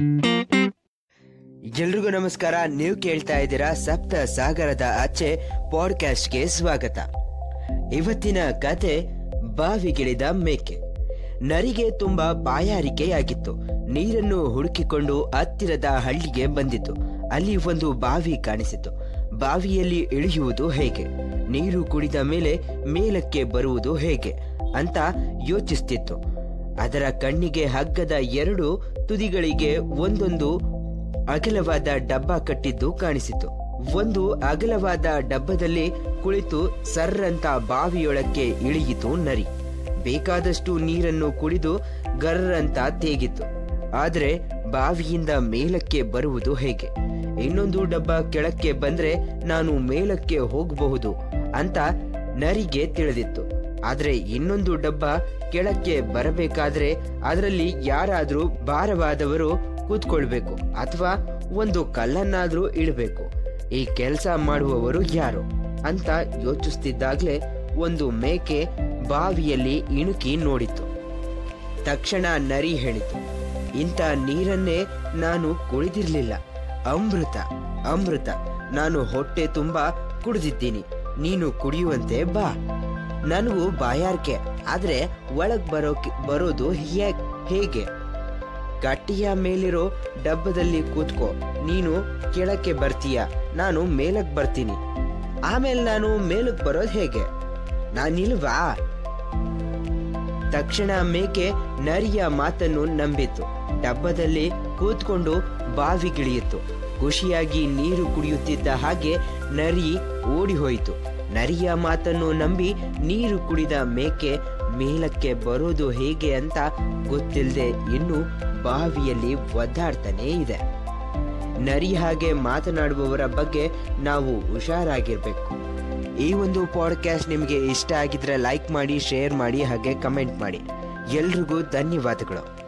ಎಲ್ರಿಗೂ ನಮಸ್ಕಾರ. ನೀವು ಕೇಳ್ತಾ ಇದ್ದೀರಾ ಸಪ್ತ ಸಾಗರದ ಆಚೆ ಪಾಡ್ಕಾಸ್ಟ್ಗೆ ಸ್ವಾಗತ. ಇವತ್ತಿನ ಕತೆ ಬಾವಿಗಿಳಿದ ಮೇಕೆ. ನರಿಗೆ ತುಂಬಾ ಬಾಯಾರಿಕೆಯಾಗಿತ್ತು. ನೀರನ್ನು ಹುಡುಕಿಕೊಂಡು ಹತ್ತಿರದ ಹಳ್ಳಿಗೆ ಬಂದಿತು ಅಲ್ಲಿ ಒಂದು ಬಾವಿ ಕಾಣಿಸಿತು. ಬಾವಿಯಲ್ಲಿ ಇಳಿಯುವುದು ಹೇಗೆ? ನೀರು ಕುಡಿದ ಮೇಲೆ ಮೇಲಕ್ಕೆ ಬರುವುದು ಹೇಗೆ? ಅಂತ ಯೋಚಿಸ್ತಿತ್ತು. ಅದರ ಕಣ್ಣಿಗೆ ಹಗ್ಗದ ಎರಡು ತುದಿಗಳಿಗೆ ಒಂದೊಂದು ಅಗಲವಾದ ಡಬ್ಬ ಕಟ್ಟಿದ್ದು ಕಾಣಿಸಿತು. ಒಂದು ಅಗಲವಾದ ಡಬ್ಬದಲ್ಲಿ ಕುಳಿತು ಸರ್ರಂತ ಬಾವಿಯೊಳಕ್ಕೆ ಇಳಿಯಿತು ನರಿ. ಬೇಕಾದಷ್ಟು ನೀರನ್ನು ಕುಡಿದು ಗರ್ರಂತ ತೇಗಿತು ಆದರೆ ಬಾವಿಯಿಂದ ಮೇಲಕ್ಕೆ ಬರುವುದು ಹೇಗೆ? ಇನ್ನೊಂದು ಡಬ್ಬ ಕೆಳಕ್ಕೆ ಬಂದ್ರೆ ನಾನು ಮೇಲಕ್ಕೆ ಹೋಗಬಹುದು ಅಂತ ನರಿಗೆ ತಿಳಿದಿತ್ತು. ಆದ್ರೆ ಇನ್ನೊಂದು ಡಬ್ಬ ಕೆಳಕ್ಕೆ ಬರಬೇಕಾದ್ರೆ ಅದರಲ್ಲಿ ಯಾರಾದರೂ ಭಾರವಾದವರು ಕೂತ್ಕೊಳ್ಬೇಕು ಅಥವಾ ಒಂದು ಕಲ್ಲನ್ನಾದರೂ ಇಡಬೇಕು. ಈ ಕೆಲಸ ಮಾಡುವವರು ಯಾರು ಅಂತ ಯೋಚಿಸ್ತಿದ್ದಾಗ್ಲೇ ಒಂದು ಮೇಕೆ ಬಾವಿಯಲ್ಲಿ ಇಣುಕಿ ನೋಡಿತು. ತಕ್ಷಣ ನರಿ ಹೇಳಿತು, ಇಂಥ ನೀರನ್ನೇ ನಾನು ಕುಡಿದಿರ್ಲಿಲ್ಲ. ಅಮೃತ ಅಮೃತ, ನಾನು ಹೊಟ್ಟೆ ತುಂಬಾ ಕುಡಿದಿದ್ದೀನಿ. ನೀನು ಕುಡಿಯುವಂತೆ ಬಾ. ನನಗೂ ಬಾಯಾರಿಕೆ. ಆದ್ರೆ ಒಳಗ್ ಬರೋಕೆ, ಬರೋದು ಹೇಗೆ ಗಟ್ಟಿಯ ಮೇಲಿರೋ ಡಬ್ಬದಲ್ಲಿ ಕೂತ್ಕೋ. ನೀನು ಕೆಳಕ್ಕೆ ಬರ್ತೀಯ. ನಾನು ಮೇಲಕ್ ಬರ್ತೀನಿ. ಆಮೇಲೆ ನಾನು ಮೇಲಕ್ ಬರೋದು ಹೇಗೆ? ನಾನಿಲ್ವಾ? ತಕ್ಷಣ ಮೇಕೆ ನರಿಯ ಮಾತನ್ನು ನಂಬಿತು ಡಬ್ಬದಲ್ಲಿ ಕೂತ್ಕೊಂಡು ಬಾವಿಗಿಳಿಯಿತು. ಖುಷಿಯಾಗಿ ನೀರು ಕುಡಿಯುತ್ತಿದ್ದ ಹಾಗೆ ನರಿ ಓಡಿ ಹೋಯಿತು ನರಿಯ ಮಾತನ್ನು ನಂಬಿ ನೀರು ಕುಡಿದ ಮೇಕೆ ಮೇಲಕ್ಕೆ ಬರೋದು ಹೇಗೆ ಅಂತ ಗೊತ್ತಿಲ್ಲದೆ ಇನ್ನು ಬಾವಿಯಲ್ಲಿ ಒದ್ದಾಡ್ತಾನೆ ಇದೆ. ನರಿ ಹಾಗೆ ಮಾತನಾಡುವವರ ಬಗ್ಗೆ ನಾವು ಹುಷಾರಾಗಿರ್ಬೇಕು. ಈ ಒಂದು ಪಾಡ್ಕಾಸ್ಟ್ ನಿಮಗೆ ಇಷ್ಟ ಆಗಿದ್ರೆ ಲೈಕ್ ಮಾಡಿ ಶೇರ್ ಮಾಡಿ, ಹಾಗೆ ಕಮೆಂಟ್ ಮಾಡಿ. ಎಲ್ರಿಗೂ ಧನ್ಯವಾದಗಳು.